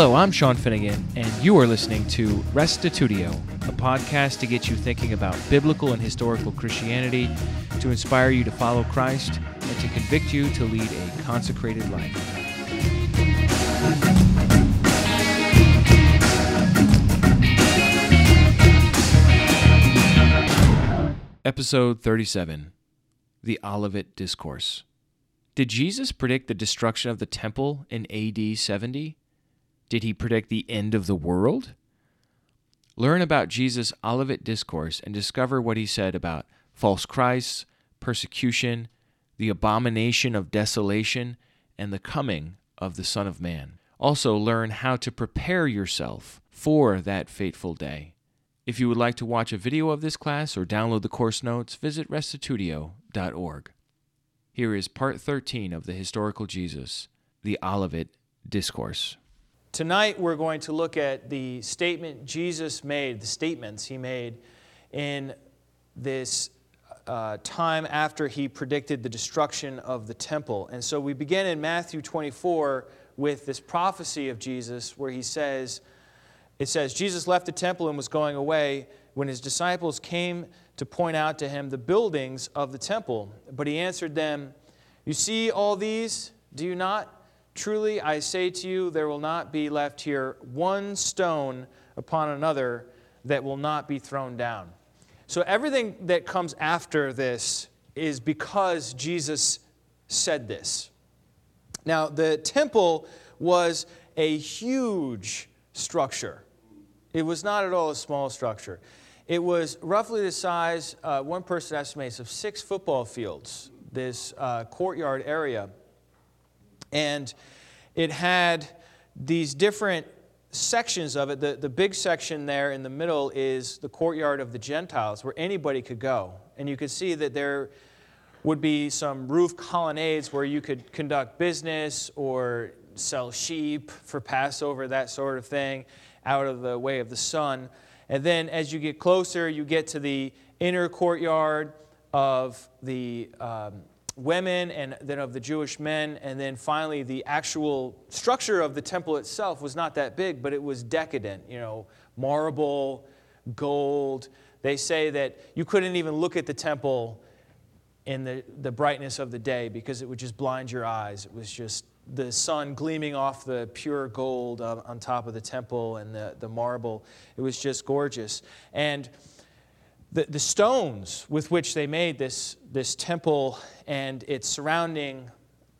Hello, I'm Sean Finnegan, and you are listening to Restitutio, a podcast to get you thinking about biblical and historical Christianity, to inspire you to follow Christ, and to convict you to lead a consecrated life. Episode 37 The Olivet Discourse. Did Jesus predict the destruction of the temple in AD 70? Did he predict the end of the world? Learn about Jesus' Olivet Discourse and discover what he said about false Christs, persecution, the abomination of desolation, and the coming of the Son of Man. Also, learn how to prepare yourself for that fateful day. If you would like to watch a video of this class or download the course notes, visit restitutio.org. Here is part 13 of the Historical Jesus, the Olivet Discourse. Tonight we're going to look at the statement Jesus made, the statements he made in this uh, time after he predicted the destruction of the temple. And so we begin in Matthew 24 with this prophecy of Jesus where he says, it says, Jesus left the temple and was going away when his disciples came to point out to him the buildings of the temple. But he answered them, You see all these, do you not? Truly, I say to you, there will not be left here one stone upon another that will not be thrown down. So, everything that comes after this is because Jesus said this. Now, the temple was a huge structure. It was not at all a small structure. It was roughly the size, uh, one person estimates, of six football fields, this uh, courtyard area. And it had these different sections of it. The, the big section there in the middle is the courtyard of the Gentiles, where anybody could go. And you could see that there would be some roof colonnades where you could conduct business or sell sheep for Passover, that sort of thing, out of the way of the sun. And then as you get closer, you get to the inner courtyard of the um, women and then of the Jewish men. And then finally, the actual structure of the temple itself was not that big, but it was decadent, you know, marble, gold. They say that you couldn't even look at the temple in the, the brightness of the day because it would just blind your eyes. It was just the sun gleaming off the pure gold uh, on top of the temple and the, the marble. It was just gorgeous. And the, the stones with which they made this, this temple and its surrounding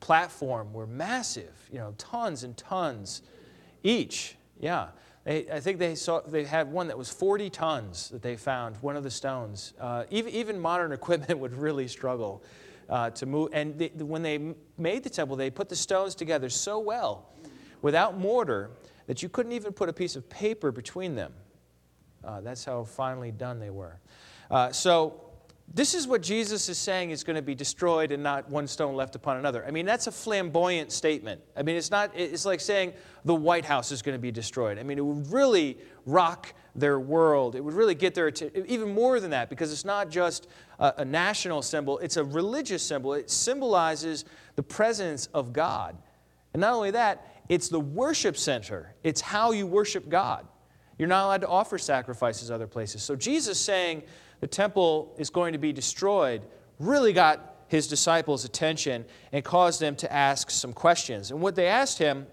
platform were massive, you know, tons and tons each. Yeah. They, I think they, saw, they had one that was 40 tons that they found, one of the stones. Uh, even, even modern equipment would really struggle uh, to move. And when they made the temple, they put the stones together so well without mortar that you couldn't even put a piece of paper between them. Uh, that's how finely done they were. Uh, so, this is what Jesus is saying is going to be destroyed and not one stone left upon another. I mean, that's a flamboyant statement. I mean, it's not, it's like saying the White House is going to be destroyed. I mean, it would really rock their world. It would really get their attention, even more than that, because it's not just a, a national symbol, it's a religious symbol. It symbolizes the presence of God. And not only that, it's the worship center, it's how you worship God. You're not allowed to offer sacrifices other places. So Jesus saying, the temple is going to be destroyed really got his disciples' attention and caused them to ask some questions. And what they asked him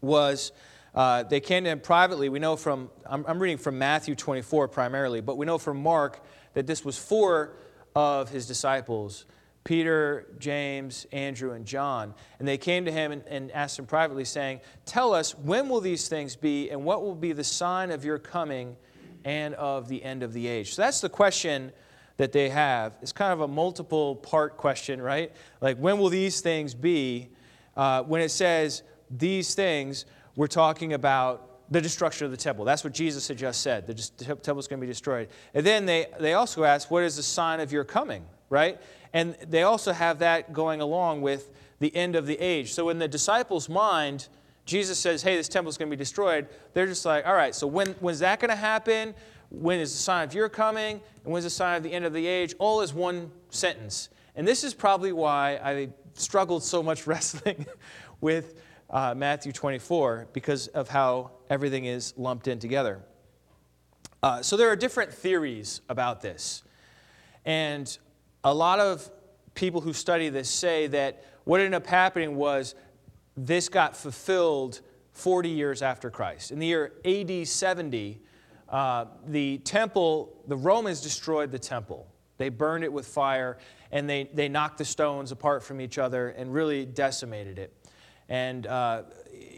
was uh, they came to him privately. We know from, I'm, I'm reading from Matthew 24 primarily, but we know from Mark that this was four of his disciples Peter, James, Andrew, and John. And they came to him and, and, asked him privately, saying, Tell us, when will these things be, and what will be the sign of your coming and of the end of the age. So that's the question that they have. It's kind of a multiple part question, right? Like, when will these things be? Uh, when it says these things, we're talking about the destruction of the temple. That's what Jesus had just said. The temple is going to be destroyed. And then they, they also ask, What is the sign of your coming, right? And they also have that going along with the end of the age. So, in the disciples' mind, Jesus says, hey, this temple is going to be destroyed. They're just like, all right, so when, when's that going to happen? When is the sign of your coming? And when's the sign of the end of the age? All is one sentence. And this is probably why I struggled so much wrestling with uh, Matthew 24 because of how everything is lumped in together. Uh, so there are different theories about this. And a lot of people who study this say that what ended up happening was this got fulfilled 40 years after Christ. In the year AD 70, uh, the temple, the Romans destroyed the temple. They burned it with fire and they, they knocked the stones apart from each other and really decimated it. And, uh,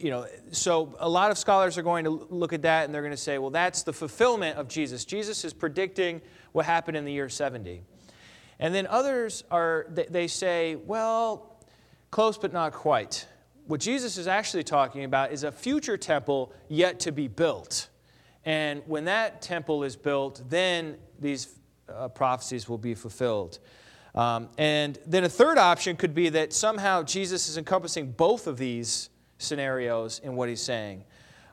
you know, so a lot of scholars are going to look at that and they're going to say, well, that's the fulfillment of Jesus. Jesus is predicting what happened in the year 70. And then others are, they say, well, close but not quite. What Jesus is actually talking about is a future temple yet to be built. And when that temple is built, then these uh, prophecies will be fulfilled. Um, and then a third option could be that somehow Jesus is encompassing both of these scenarios in what he's saying.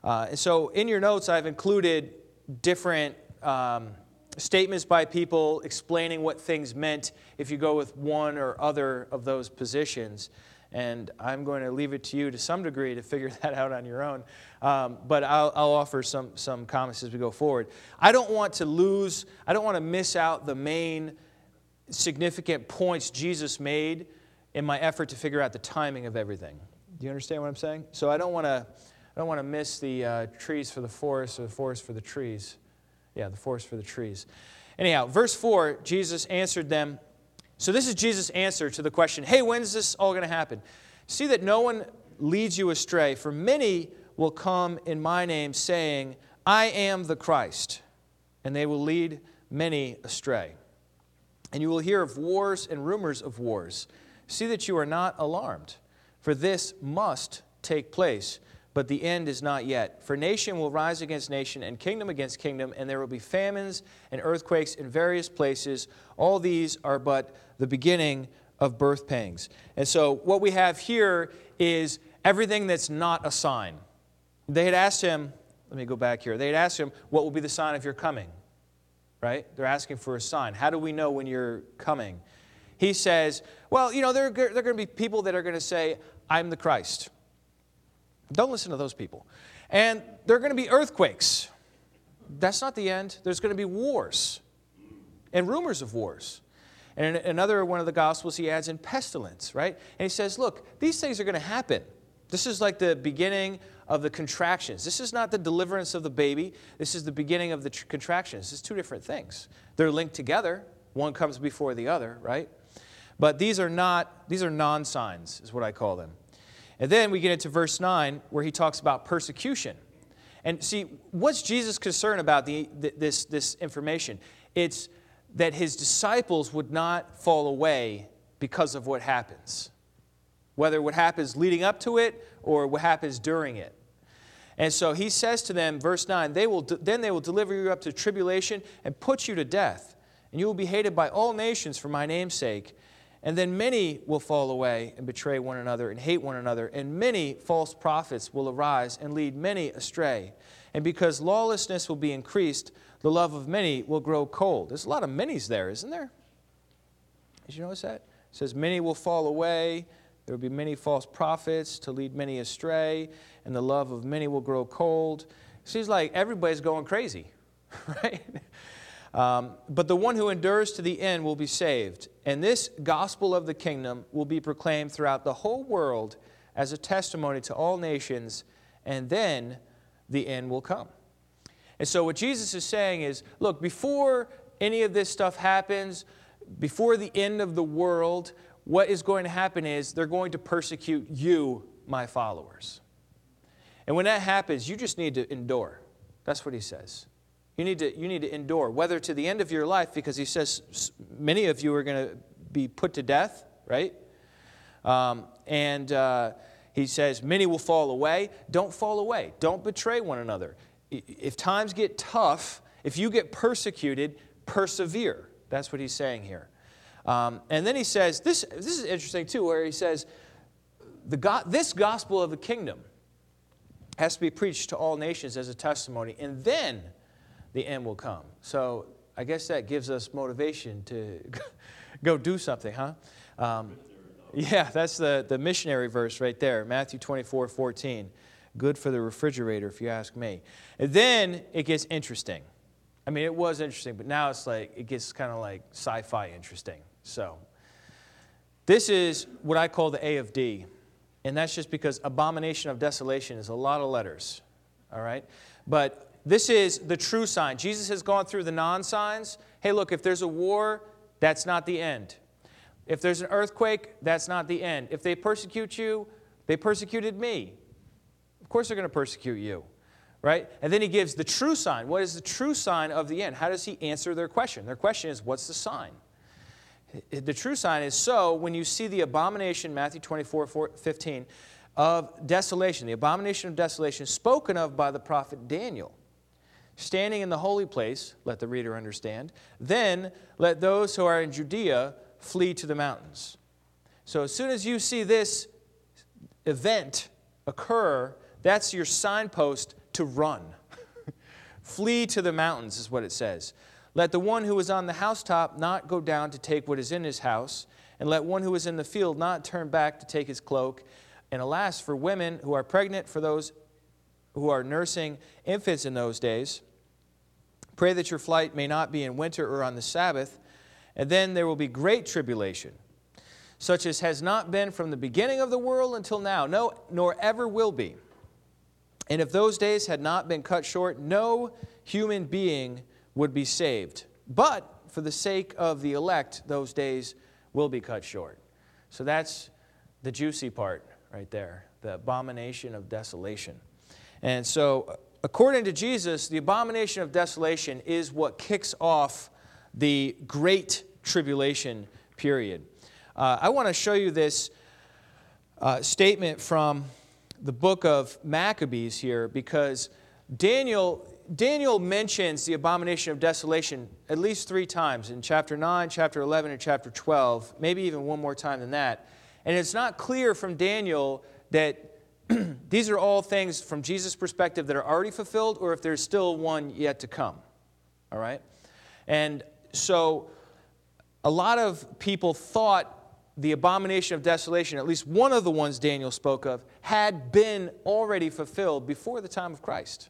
Uh, and so in your notes, I've included different um, statements by people explaining what things meant if you go with one or other of those positions. And I'm going to leave it to you to some degree to figure that out on your own. Um, but I'll, I'll, offer some, some comments as we go forward. I don't want to lose, I don't want to miss out the main significant points Jesus made in my effort to figure out the timing of everything. Do you understand what I'm saying? So I don't want to, I don't want to miss the uh, trees for the forest or the forest for the trees. Yeah, the forest for the trees. Anyhow, verse 4, Jesus answered them. So this is Jesus' answer to the question hey, when's this all going to happen? See that no one leads you astray, for many will come in my name, saying, I am the Christ, and they will lead many astray. And you will hear of wars and rumors of wars. See that you are not alarmed, for this must take place, but the end is not yet. For nation will rise against nation, and kingdom against kingdom, and there will be famines and earthquakes in various places. All these are but the beginning of birth pangs. And so, what we have here is everything that's not a sign. They had asked him, let me go back here. They had asked him, What will be the sign of your coming? right? They're asking for a sign. How do we know when you're coming? He says, well, you know, there, there are going to be people that are going to say, I'm the Christ. Don't listen to those people. And there are going to be earthquakes. That's not the end. There's going to be wars and rumors of wars. And another one of the Gospels, he adds in pestilence, right? And he says, look, these things are going to happen. This is like the beginning of the contractions. This is not the deliverance of the baby. This is the beginning of the tr- contractions. It's two different things. They're linked together. One comes before the other, right? But these are not, these are non signs, is what I call them. And then we get into verse 9 where he talks about persecution. And see, what's Jesus' concern about the, this, this information? It's that his disciples would not fall away because of what happens whether what happens leading up to it or what happens during it. And so he says to them, verse 9, they will, then they will deliver you up to tribulation and put you to death, and you will be hated by all nations for my name's sake. And then many will fall away and betray one another and hate one another, and many false prophets will arise and lead many astray. And because lawlessness will be increased, the love of many will grow cold. There's a lot of many's there, isn't there? Did you notice that? It says, Many will fall away there will be many false prophets to lead many astray, and the love of many will grow cold. Seems like everybody's going crazy, right? Um, but the one who endures to the end will be saved. And this gospel of the kingdom will be proclaimed throughout the whole world as a testimony to all nations, and then the end will come. And so, what Jesus is saying is look, before any of this stuff happens, before the end of the world, what is going to happen is they're going to persecute you, my followers. And when that happens, you just need to endure. That's what he says. You need to, you need to endure, whether to the end of your life, because he says many of you are going to be put to death, right? Um, and uh, he says many will fall away. Don't fall away. Don't betray one another. If times get tough, if you get persecuted, persevere. That's what he's saying here. Um, and then he says, this, this is interesting too, where he says, the God, this gospel of the kingdom has to be preached to all nations as a testimony, and then the end will come. So I guess that gives us motivation to go do something, huh? Um, Yeah, that's the, the missionary verse right there, Matthew 24, 14. Good for the refrigerator, if you ask me. And then it gets interesting. I mean, it was interesting, but now it's like, it gets kind of like sci fi interesting. So, this is what I call the A of D. And that's just because abomination of desolation is a lot of letters. All right? But this is the true sign. Jesus has gone through the non signs. Hey, look, if there's a war, that's not the end. If there's an earthquake, that's not the end. If they persecute you, they persecuted me. Of course, they're going to persecute you, right? And then he gives the true sign. What is the true sign of the end? How does he answer their question? Their question is, What's the sign? The true sign is so when you see the abomination, Matthew 24 15, of desolation, the abomination of desolation spoken of by the prophet Daniel standing in the holy place, let the reader understand, then let those who are in Judea flee to the mountains. So as soon as you see this event occur, that's your signpost to run. flee to the mountains is what it says. Let the one who is on the housetop not go down to take what is in his house, and let one who is in the field not turn back to take his cloak. And alas, for women who are pregnant, for those who are nursing infants in those days, pray that your flight may not be in winter or on the Sabbath, and then there will be great tribulation, such as has not been from the beginning of the world until now, no, nor ever will be. And if those days had not been cut short, no human being would be saved. But for the sake of the elect, those days will be cut short. So that's the juicy part right there the abomination of desolation. And so, according to Jesus, the abomination of desolation is what kicks off the great tribulation period. Uh, I want to show you this uh, statement from the book of Maccabees here because Daniel, Daniel mentions the abomination of desolation at least three times in chapter 9, chapter 11, and chapter 12, maybe even one more time than that. And it's not clear from Daniel that these are all things from Jesus' perspective that are already fulfilled or if there's still one yet to come. All right? And so a lot of people thought the abomination of desolation, at least one of the ones Daniel spoke of, had been already fulfilled before the time of Christ.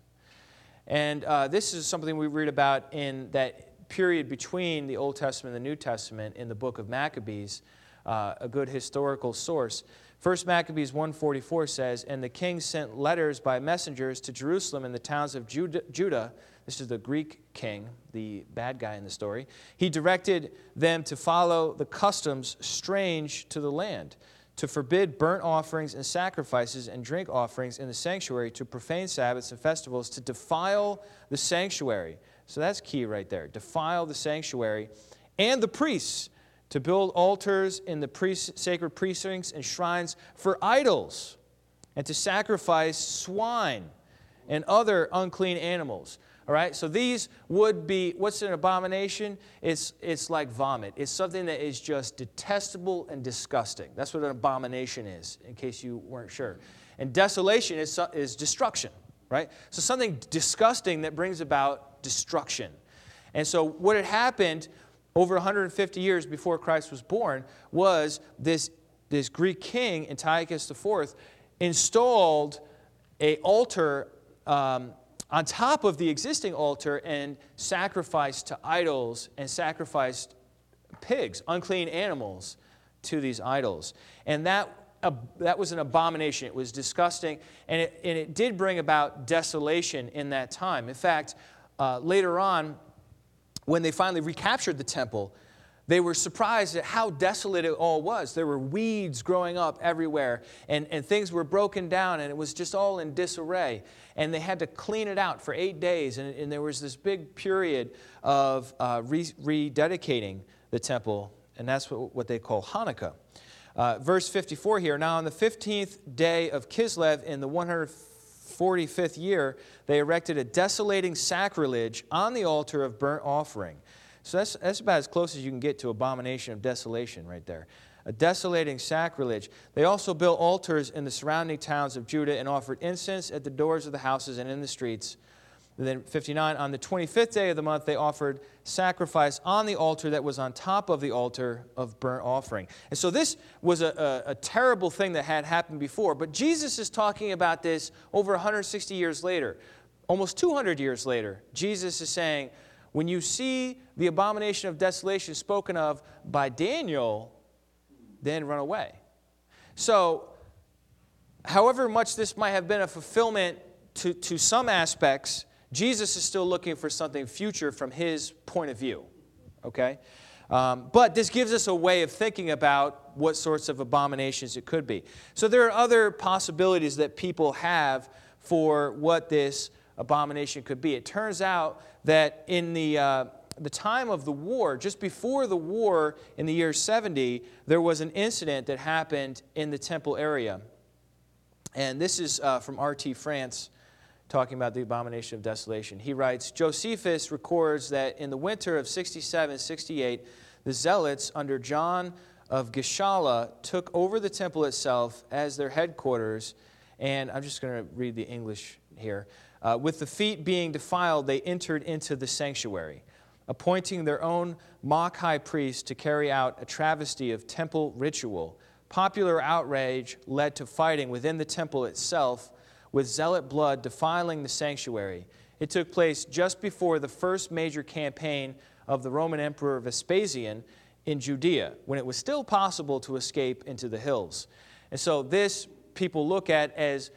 And uh, this is something we read about in that period between the Old Testament and the New Testament in the book of Maccabees, uh, a good historical source. First Maccabees 144 says, And the king sent letters by messengers to Jerusalem and the towns of Judah this is the Greek king, the bad guy in the story. He directed them to follow the customs strange to the land, to forbid burnt offerings and sacrifices and drink offerings in the sanctuary, to profane Sabbaths and festivals, to defile the sanctuary. So that's key right there. Defile the sanctuary and the priests, to build altars in the sacred precincts and shrines for idols, and to sacrifice swine and other unclean animals. All right, so these would be what's an abomination? It's, it's like vomit. It's something that is just detestable and disgusting. That's what an abomination is, in case you weren't sure. And desolation is, is destruction, right? So something disgusting that brings about destruction. And so what had happened over 150 years before Christ was born was this, this Greek king, Antiochus IV, installed a altar. Um, on top of the existing altar and sacrificed to idols and sacrificed pigs, unclean animals, to these idols. And that, uh, that was an abomination. It was disgusting, and it, and it did bring about desolation in that time. In fact, uh, later on, when they finally recaptured the temple, they were surprised at how desolate it all was. There were weeds growing up everywhere, and, and things were broken down, and it was just all in disarray. And they had to clean it out for eight days, and, and there was this big period of uh, re- rededicating the temple, and that's what, what they call Hanukkah. Uh, verse 54 here Now, on the 15th day of Kislev in the 145th year, they erected a desolating sacrilege on the altar of burnt offering. So that's, that's about as close as you can get to abomination of desolation right there. A desolating sacrilege. They also built altars in the surrounding towns of Judah and offered incense at the doors of the houses and in the streets. Then 59, on the 25th day of the month, they offered sacrifice on the altar that was on top of the altar of burnt offering. And so this was a, a, a, terrible thing that had happened before, but Jesus is talking about this over 160 years later. Almost 200 years later, Jesus is saying, when you see the abomination of desolation spoken of by Daniel, then run away. So, however much this might have been a fulfillment to, to some aspects, Jesus is still looking for something future from his point of view. Okay? Um, but this gives us a way of thinking about what sorts of abominations it could be. So there are other possibilities that people have for what this abomination could be. It turns out that in the, uh, the time of the war, just before the war in the year 70, there was an incident that happened in the temple area. And this is uh, from R.T. France talking about the abomination of desolation. He writes Josephus records that in the winter of 67 68, the Zealots under John of Gischala took over the temple itself as their headquarters. And I'm just going to read the English here. Uh, with the feet being defiled, they entered into the sanctuary, appointing their own mock high priest to carry out a travesty of temple ritual. Popular outrage led to fighting within the temple itself with zealot blood defiling the sanctuary. It took place just before the first major campaign of the Roman Emperor Vespasian in Judea, when it was still possible to escape into the hills. And so, this people look at as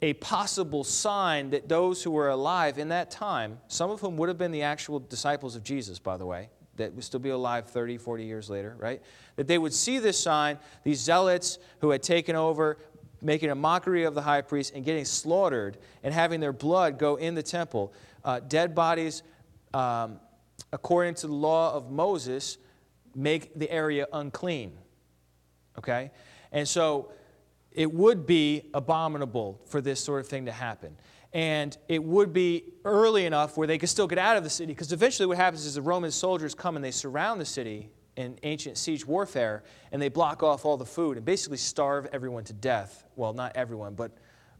a possible sign that those who were alive in that time, some of whom would have been the actual disciples of Jesus, by the way, that would still be alive 30, 40 years later, right? That they would see this sign, these zealots who had taken over, making a mockery of the high priest and getting slaughtered and having their blood go in the temple. Uh, dead bodies, um, according to the law of Moses, make the area unclean. Okay? And so it would be abominable for this sort of thing to happen. And it would be early enough where they could still get out of the city, because eventually what happens is the Roman soldiers come and they surround the city in ancient siege warfare, and they block off all the food and basically starve everyone to death. Well, not everyone, but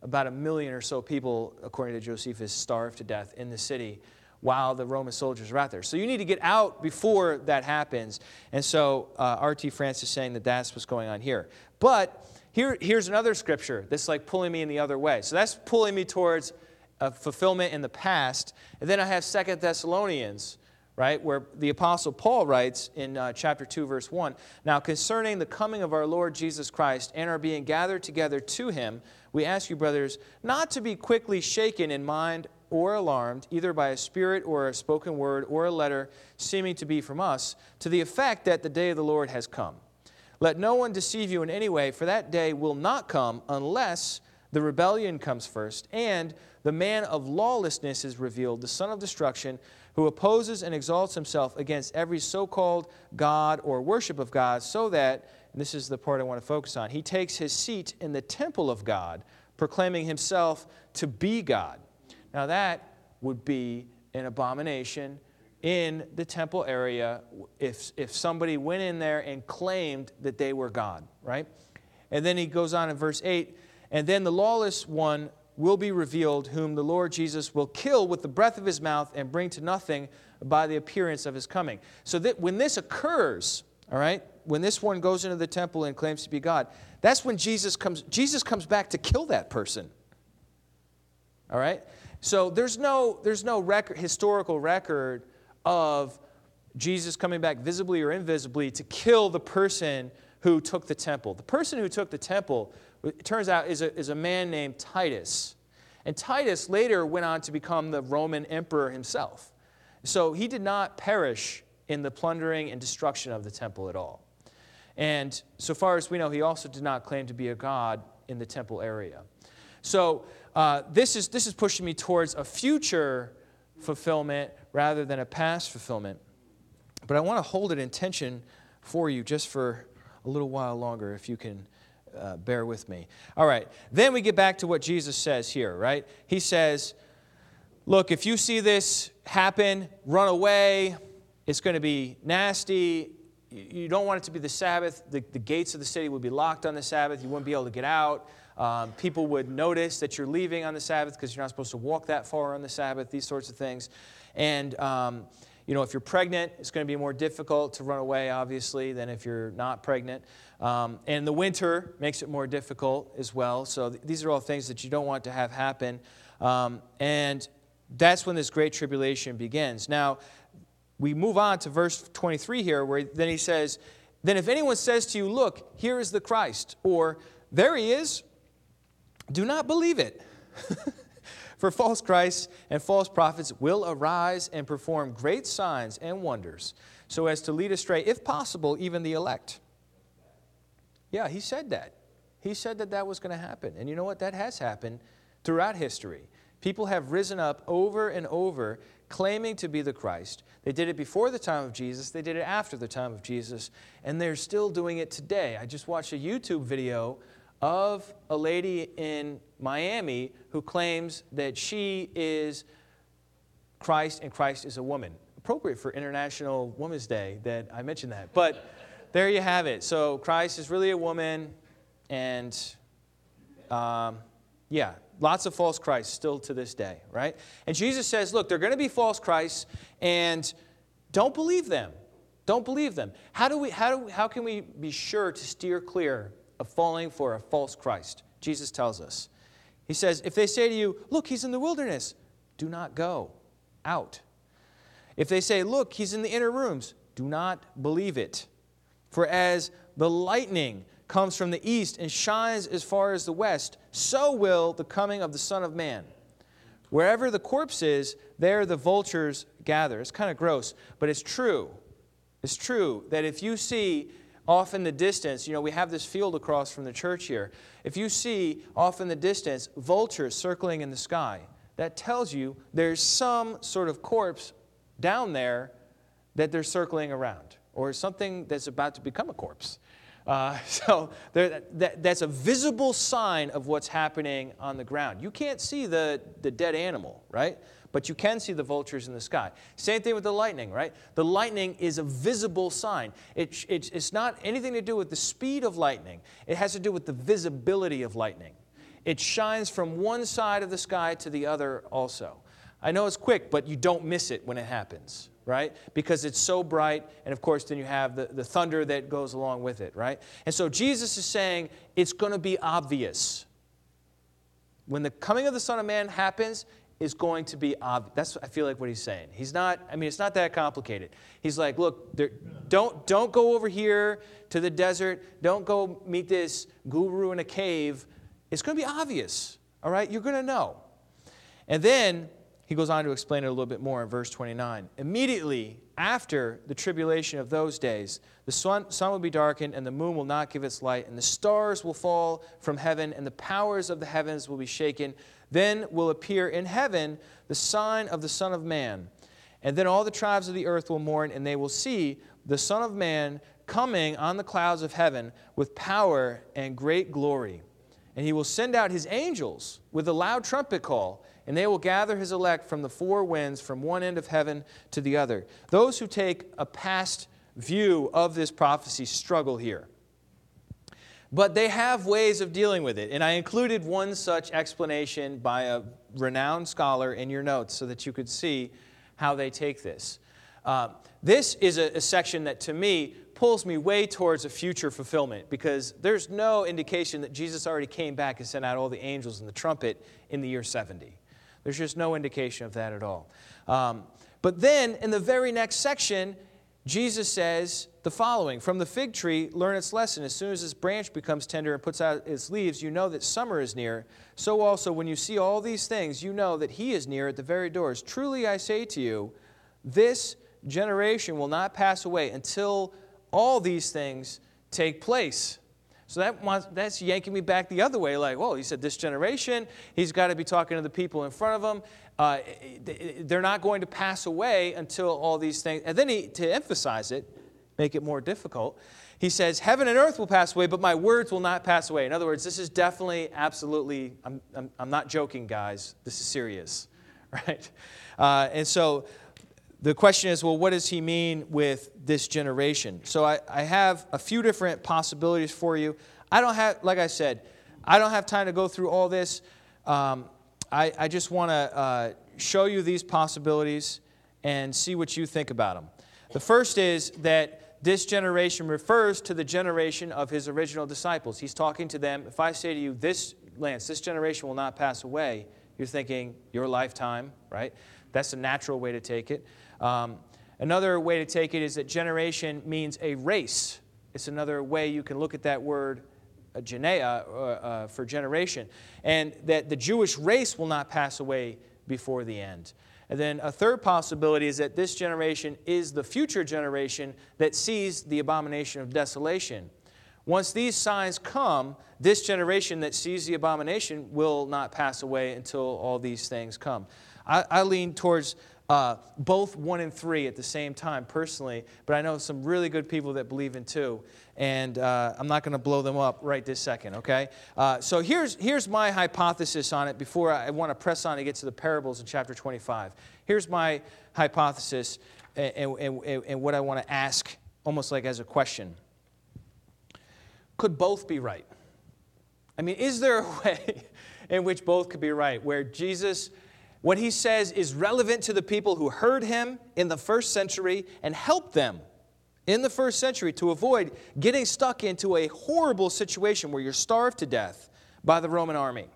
about a million or so people, according to Josephus, starved to death in the city while the Roman soldiers are out there. So you need to get out before that happens. And so uh, R.T. France is saying that that's what's going on here. But here, here's another scripture that's like pulling me in the other way. So that's pulling me towards a fulfillment in the past. And then I have Second Thessalonians right? Where the Apostle Paul writes in uh, chapter 2, verse 1 Now, concerning the coming of our Lord Jesus Christ and our being gathered together to him, we ask you, brothers, not to be quickly shaken in mind or alarmed, either by a spirit or a spoken word or a letter seeming to be from us, to the effect that the day of the Lord has come. Let no one deceive you in any way, for that day will not come unless the rebellion comes first, and the man of lawlessness is revealed, the son of destruction who opposes and exalts himself against every so called God or worship of God, so that, this is the part I want to focus on, he takes his seat in the temple of God, proclaiming himself to be God. Now, that would be an abomination in the temple area if, if somebody went in there and claimed that they were God, right? And then he goes on in verse 8 and then the lawless one will be revealed, whom the Lord Jesus will kill with the breath of his mouth and bring to nothing by the appearance of his coming. So that when this occurs, all right, when this one goes into the temple and claims to be God, that's when Jesus comes, Jesus comes back to kill that person. All right? So there's no, there's no record, historical record of Jesus coming back visibly or invisibly to kill the person who took the temple. The person who took the temple it turns out is a, is a man named Titus. And Titus later went on to become the Roman emperor himself. So he did not perish in the plundering and destruction of the temple at all. And so far as we know, he also did not claim to be a god in the temple area. So uh, this, is, this is pushing me towards a future fulfillment rather than a past fulfillment. But I want to hold it in tension for you just for a little while longer, if you can uh, bear with me. All right, then we get back to what Jesus says here, right? He says, Look, if you see this happen, run away. It's going to be nasty. You don't want it to be the Sabbath. The, the gates of the city would be locked on the Sabbath. You wouldn't be able to get out. Um, people would notice that you're leaving on the Sabbath because you're not supposed to walk that far on the Sabbath, these sorts of things. And, um, you know, if you're pregnant, it's going to be more difficult to run away, obviously, than if you're not pregnant. Um, and the winter makes it more difficult as well. So th- these are all things that you don't want to have happen. Um, and that's when this great tribulation begins. Now, we move on to verse 23 here, where then he says, Then if anyone says to you, Look, here is the Christ, or there he is, do not believe it. For false Christs and false prophets will arise and perform great signs and wonders, so as to lead astray, if possible, even the elect. Yeah, he said that. He said that that was going to happen. And you know what? That has happened throughout history. People have risen up over and over claiming to be the Christ. They did it before the time of Jesus, they did it after the time of Jesus, and they're still doing it today. I just watched a YouTube video of a lady in Miami who claims that she is Christ and Christ is a woman. Appropriate for International Women's Day that I mentioned that. But there you have it. So Christ is really a woman, and um, yeah, lots of false Christs still to this day, right? And Jesus says, look, there are going to be false Christs, and don't believe them. Don't believe them. How, do we, how, do how can we be sure to steer clear of falling for a false Christ? Jesus tells us. He says, if they say to you, look, he's in the wilderness, do not go out. If they say, look, he's in the inner rooms, do not believe it. For as the lightning comes from the east and shines as far as the west, so will the coming of the Son of Man. Wherever the corpse is, there the vultures gather. It's kind of gross, but it's true. It's true that if you see off in the distance, you know, we have this field across from the church here. If you see off in the distance vultures circling in the sky, that tells you there's some sort of corpse down there that they're circling around, or something that's about to become a corpse. Uh, so there, that, that's a visible sign of what's happening on the ground. You can't see the, the dead animal, right? But you can see the vultures in the sky. Same thing with the lightning, right? The lightning is a visible sign. It, it, it's not anything to do with the speed of lightning, it has to do with the visibility of lightning. It shines from one side of the sky to the other also. I know it's quick, but you don't miss it when it happens, right? Because it's so bright, and of course, then you have the, the thunder that goes along with it, right? And so Jesus is saying it's going to be obvious. When the coming of the Son of Man happens, is going to be obvious. That's I feel like what he's saying. He's not. I mean, it's not that complicated. He's like, look, there, don't don't go over here to the desert. Don't go meet this guru in a cave. It's going to be obvious. All right, you're going to know. And then he goes on to explain it a little bit more in verse 29. Immediately after the tribulation of those days, the sun, sun will be darkened, and the moon will not give its light, and the stars will fall from heaven, and the powers of the heavens will be shaken. Then will appear in heaven the sign of the Son of Man. And then all the tribes of the earth will mourn, and they will see the Son of Man coming on the clouds of heaven with power and great glory. And he will send out his angels with a loud trumpet call and they will gather his elect from the four winds, from one end of heaven to the other. Those who take a past view of this prophecy struggle here. But they have ways of dealing with it. And I included one such explanation by a renowned scholar in your notes so that you could see how they take this. Uh, this is a, a section that to me pulls me way towards a future fulfillment because there's no indication that Jesus already came back and sent out all the angels and the trumpet in the year 70. There's just no indication of that at all. Um, but then in the very next section, Jesus says the following From the fig tree, learn its lesson. As soon as its branch becomes tender and puts out its leaves, you know that summer is near. So also, when you see all these things, you know that he is near at the very doors. Truly, I say to you, this generation will not pass away until all these things take place. So that that's yanking me back the other way. Like, well, he said this generation, he's got to be talking to the people in front of him. Uh, they're not going to pass away until all these things. And then he, to emphasize it, make it more difficult, he says, Heaven and earth will pass away, but my words will not pass away. In other words, this is definitely, absolutely, I'm, I'm, I'm not joking, guys. This is serious, right? Uh, and so the question is well, what does he mean with this generation? So I, I have a few different possibilities for you. I don't have, like I said, I don't have time to go through all this. Um, I, I just want to uh, show you these possibilities and see what you think about them. The first is that this generation refers to the generation of his original disciples. He's talking to them. If I say to you, this, Lance, this generation will not pass away, you're thinking your lifetime, right? That's a natural way to take it. Um, another way to take it is that generation means a race. It's another way you can look at that word, uh, genea, uh, uh, for generation. And that the Jewish race will not pass away before the end. And then a third possibility is that this generation is the future generation that sees the abomination of desolation. Once these signs come, this generation that sees the abomination will not pass away until all these things come. I, I lean towards uh, both one and three at the same time personally, but I know some really good people that believe in two, and uh, I'm not going to blow them up right this second, okay? Uh, so here's, here's my hypothesis on it before I want to press on to get to the parables in chapter 25. Here's my hypothesis and, and, and, and what I want to ask almost like as a question. Could both be right? I mean, is there a way in which both could be right, where Jesus what he says is relevant to the people who heard him in the first century and helped them in the first century to avoid getting stuck into a horrible situation where you're starved to death by the Roman army.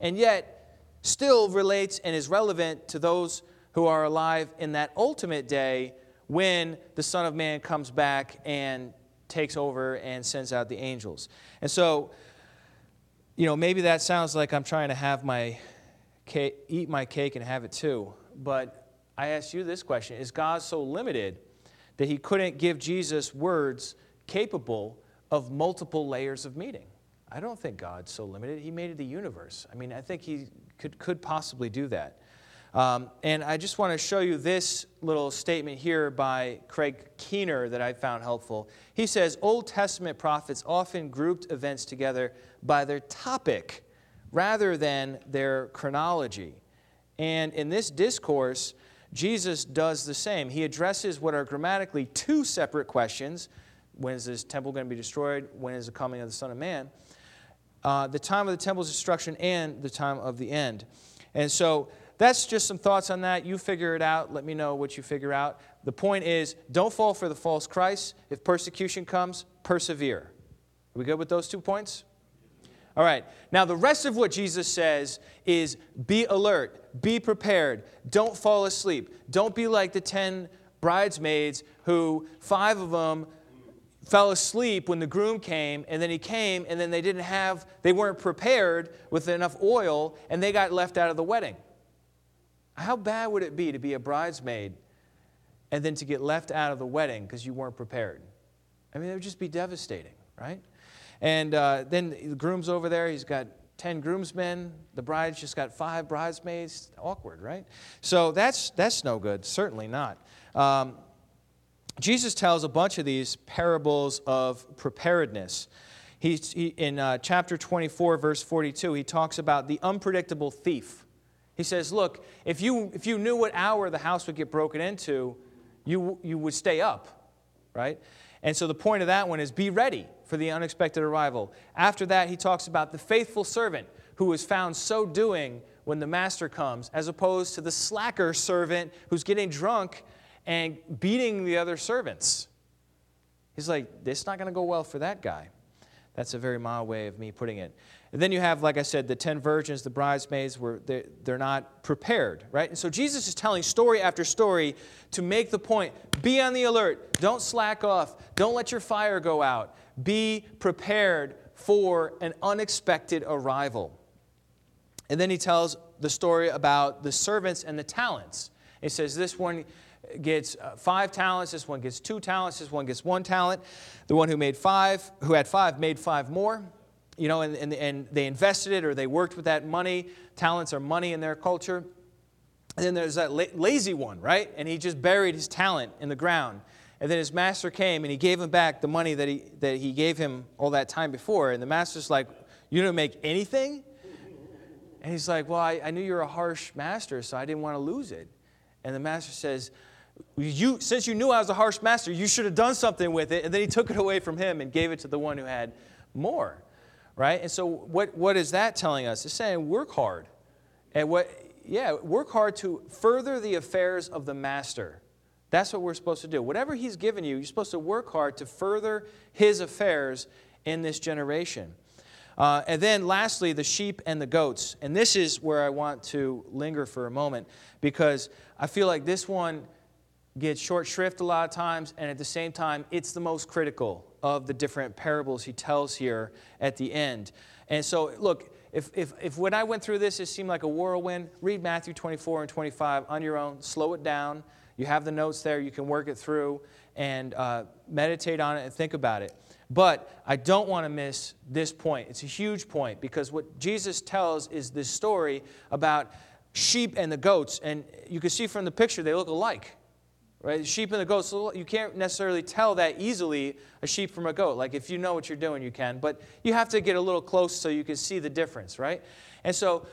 And yet, still relates and is relevant to those who are alive in that ultimate day when the Son of Man comes back and takes over and sends out the angels. And so, you know, maybe that sounds like I'm trying to have my cake, eat my cake and have it too. But I ask you this question Is God so limited that he couldn't give Jesus words capable of multiple layers of meaning? I don't think God's so limited. He made the universe. I mean, I think he could, could possibly do that. Um, and I just want to show you this little statement here by Craig Keener that I found helpful. He says Old Testament prophets often grouped events together by their topic rather than their chronology. And in this discourse, Jesus does the same. He addresses what are grammatically two separate questions when is this temple going to be destroyed? When is the coming of the Son of Man? Uh, the time of the temple's destruction and the time of the end. And so that's just some thoughts on that. You figure it out. Let me know what you figure out. The point is don't fall for the false Christ. If persecution comes, persevere. Are we good with those two points? All right. Now, the rest of what Jesus says is be alert, be prepared, don't fall asleep. Don't be like the 10 bridesmaids who, five of them, fell asleep when the groom came, and then he came, and then they didn't have, they weren't prepared with enough oil, and they got left out of the wedding. How bad would it be to be a bridesmaid and then to get left out of the wedding because you weren't prepared? I mean, it would just be devastating, right? And uh, then the groom's over there. He's got 10 groomsmen. The bride's just got five bridesmaids. Awkward, right? So that's, that's no good. Certainly not. Um, Jesus tells a bunch of these parables of preparedness. He's, he, in uh, chapter 24, verse 42, he talks about the unpredictable thief. He says, Look, if you, if you knew what hour the house would get broken into, you, you would stay up, right? And so the point of that one is be ready for the unexpected arrival. After that, he talks about the faithful servant who is found so doing when the master comes, as opposed to the slacker servant who's getting drunk and beating the other servants. He's like, this is not going to go well for that guy. That's a very mild way of me putting it. And then you have, like I said, the 10 virgins, the bridesmaids, were they're, they're not prepared, right? And so Jesus is telling story after story to make the point be on the alert. Don't slack off. Don't let your fire go out. Be prepared for an unexpected arrival. And then he tells the story about the servants and the talents. He says, This one gets uh, five talents, this one gets two talents, this one gets one talent. The one who made five, who had five, made five more you know, and, and, and they invested it or they worked with that money. Talents are money in their culture. And then there's that lazy one, right? And he just buried his talent in the ground. And then his master came and he gave him back the money that he, that he gave him all that time before. And the master's like, You didn't make anything? And he's like, Well, I, I knew you're a harsh master, so I didn't want to lose it. And the master says, you, Since you knew I was a harsh master, you should have done something with it. And then he took it away from him and gave it to the one who had more right? And so what, what is that telling us? It's saying work hard. And what, yeah, work hard to further the affairs of the master. That's what we're supposed to do. Whatever he's given you, you're supposed to work hard to further his affairs in this generation. Uh, and then lastly, the sheep and the goats. And this is where I want to linger for a moment because I feel like this one gets short shrift a lot of times, and at the same time, it's the most critical of the different parables he tells here at the end. And so, look, if, if, if when I went through this, it seemed like a whirlwind, read Matthew 24 and 25 on your own, slow it down. You have the notes there, you can work it through and uh, meditate on it and think about it. But I don't want to miss this point. It's a huge point because what Jesus tells is this story about sheep and the goats. And you can see from the picture, they look alike right? Sheep and the goats, you can't necessarily tell that easily a sheep from a goat. Like if you know what you're doing, you can, but you have to get a little close so you can see the difference, right? And so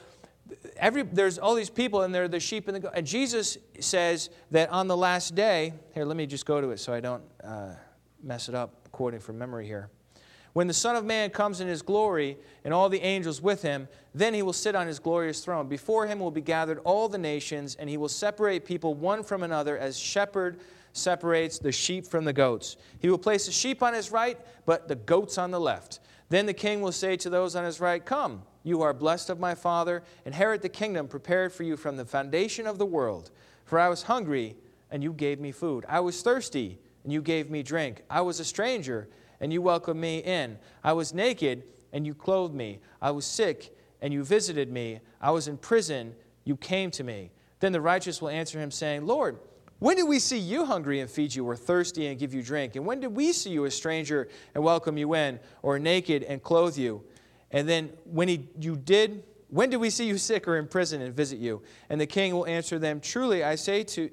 every there's all these people and they're the sheep and the. And Jesus says that on the last day, here, let me just go to it so I don't uh, mess it up, quoting from memory here. When the Son of Man comes in his glory and all the angels with him, then he will sit on his glorious throne. Before him will be gathered all the nations, and he will separate people one from another as shepherd separates the sheep from the goats. He will place the sheep on his right, but the goats on the left. Then the king will say to those on his right, Come, you are blessed of my Father, inherit the kingdom prepared for you from the foundation of the world. For I was hungry, and you gave me food. I was thirsty, and you gave me drink. I was a stranger and you welcomed me in. I was naked, and you clothed me. I was sick, and you visited me. I was in prison, you came to me. Then the righteous will answer him, saying, Lord, when did we see you hungry and feed you, or thirsty and give you drink? And when did we see you a stranger and welcome you in, or naked and clothe you? And then when he, you did, when did we see you sick or in prison and visit you? And the king will answer them, Truly I say to,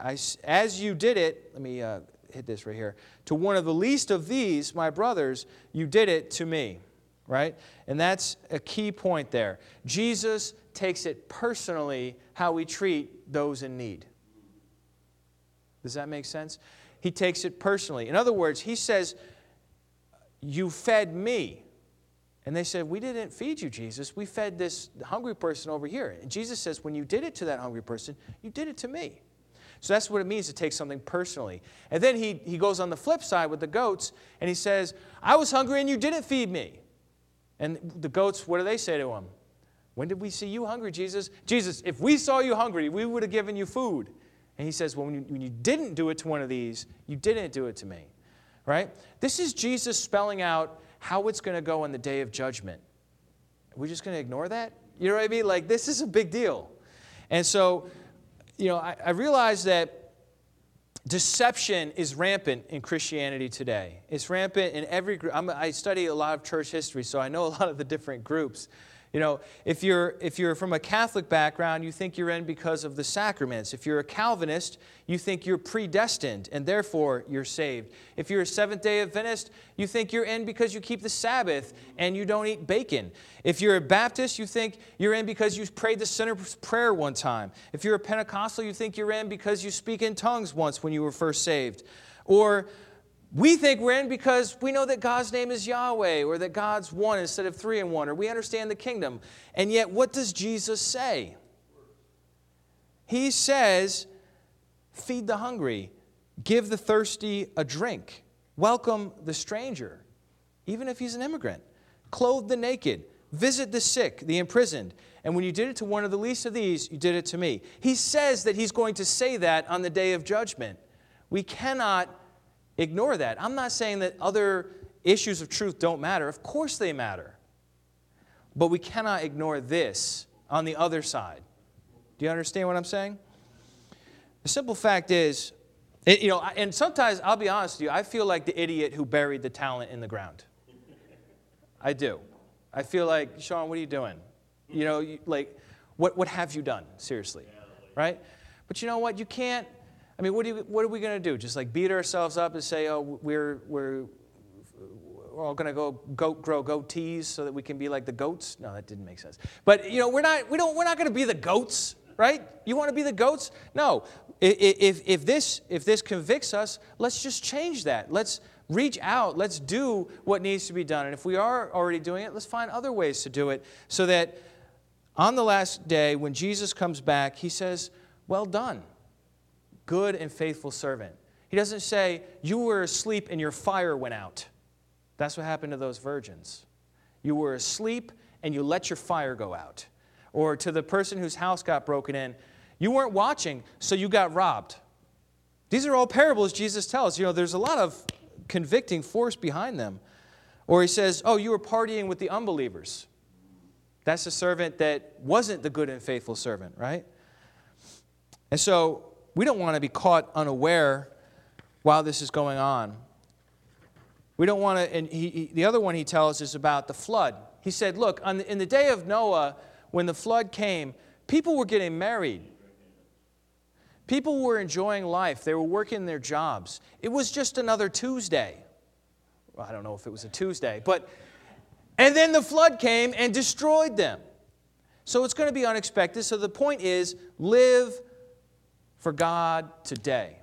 I, as you did it, let me uh, hit this right here. To one of the least of these, my brothers, you did it to me. Right? And that's a key point there. Jesus takes it personally how we treat those in need. Does that make sense? He takes it personally. In other words, he says, You fed me. And they said, We didn't feed you, Jesus. We fed this hungry person over here. And Jesus says, When you did it to that hungry person, you did it to me. So that's what it means to take something personally. And then he, he goes on the flip side with the goats and he says, I was hungry and you didn't feed me. And the goats, what do they say to him? When did we see you hungry, Jesus? Jesus, if we saw you hungry, we would have given you food. And he says, Well, when you, when you didn't do it to one of these, you didn't do it to me. Right? This is Jesus spelling out how it's going to go on the day of judgment. Are we just going to ignore that? You know what I mean? Like, this is a big deal. And so, you know, I, I realize that deception is rampant in Christianity today. It's rampant in every group. I study a lot of church history, so I know a lot of the different groups. You know, if you're, if you're from a Catholic background, you think you're in because of the sacraments. If you're a Calvinist, you think you're predestined and therefore you're saved. If you're a Seventh day Adventist, you think you're in because you keep the Sabbath and you don't eat bacon. If you're a Baptist, you think you're in because you prayed the sinner's prayer one time. If you're a Pentecostal, you think you're in because you speak in tongues once when you were first saved. Or we think we're in because we know that God's name is Yahweh or that God's one instead of three in one or we understand the kingdom. And yet, what does Jesus say? He says, Feed the hungry, give the thirsty a drink, welcome the stranger, even if he's an immigrant, clothe the naked, visit the sick, the imprisoned. And when you did it to one of the least of these, you did it to me. He says that he's going to say that on the day of judgment. We cannot ignore that. I'm not saying that other issues of truth don't matter. Of course they matter. But we cannot ignore this on the other side. Do you understand what I'm saying? The simple fact is, it, you know, and sometimes I'll be honest with you, I feel like the idiot who buried the talent in the ground. I do. I feel like, Sean, what are you doing? You know, you, like, what, what have you done? Seriously. Right? But you know what? You can't, I mean, what, you, what are we going to do? Just like beat ourselves up and say, oh, we're, we're, we're all going to go goat, grow goatees so that we can be like the goats? No, that didn't make sense. But, you know, we're not, we don't, we're not going to be the goats, right? You want to be the goats? No. If, if, this, if this convicts us, let's just change that. Let's reach out. Let's do what needs to be done. And if we are already doing it, let's find other ways to do it so that on the last day, when Jesus comes back, he says, Well done, good and faithful servant. He doesn't say, You were asleep and your fire went out. That's what happened to those virgins. You were asleep and you let your fire go out. Or to the person whose house got broken in, you weren't watching, so you got robbed. These are all parables Jesus tells. You know, there's a lot of convicting force behind them. Or he says, Oh, you were partying with the unbelievers. That's the servant that wasn't the good and faithful servant, right? And so we don't want to be caught unaware while this is going on. We don't want to, and he, he, the other one he tells is about the flood. He said, Look, the, in the day of Noah, when the flood came, people were getting married. People were enjoying life. They were working their jobs. It was just another Tuesday. Well, I don't know if it was a Tuesday, but and then the flood came and destroyed them. So it's going to be unexpected. So the point is live for God today.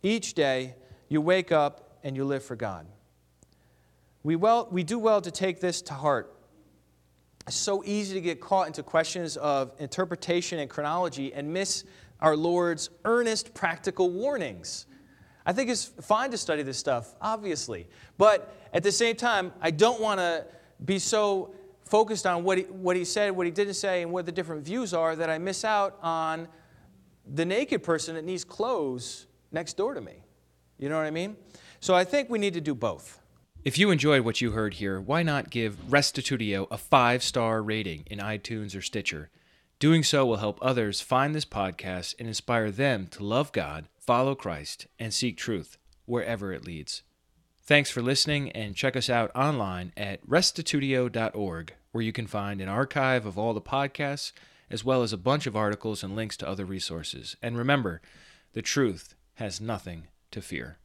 Each day, you wake up and you live for God. We, well, we do well to take this to heart. It's so easy to get caught into questions of interpretation and chronology and miss our Lord's earnest practical warnings. I think it's fine to study this stuff, obviously. But at the same time, I don't want to be so focused on what he, what he said, what he didn't say, and what the different views are that I miss out on the naked person that needs clothes next door to me. You know what I mean? So I think we need to do both. If you enjoyed what you heard here, why not give Restitutio a five star rating in iTunes or Stitcher? Doing so will help others find this podcast and inspire them to love God follow Christ, and seek truth wherever it leads. Thanks for listening, and check us out online at restitutio.org, where you can find an archive of all the podcasts, as well as a bunch of articles and links to other resources. And remember, the truth has nothing to fear.